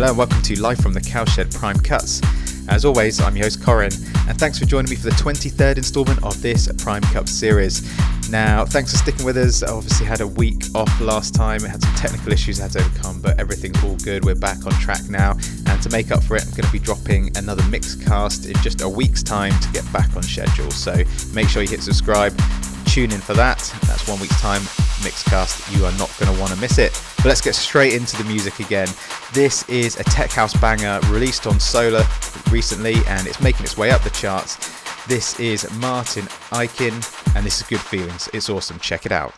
Hello and welcome to Live from the Cowshed Prime Cuts. As always, I'm your host Corin, and thanks for joining me for the 23rd instalment of this Prime Cuts series. Now, thanks for sticking with us. I obviously had a week off last time, had some technical issues I had to overcome, but everything's all good. We're back on track now, and to make up for it, I'm going to be dropping another mix cast in just a week's time to get back on schedule. So make sure you hit subscribe, tune in for that. That's one week's time. Mixcast, you are not going to want to miss it. But let's get straight into the music again. This is a tech house banger released on Solar recently and it's making its way up the charts. This is Martin Ikin and this is Good Feelings. It's awesome. Check it out.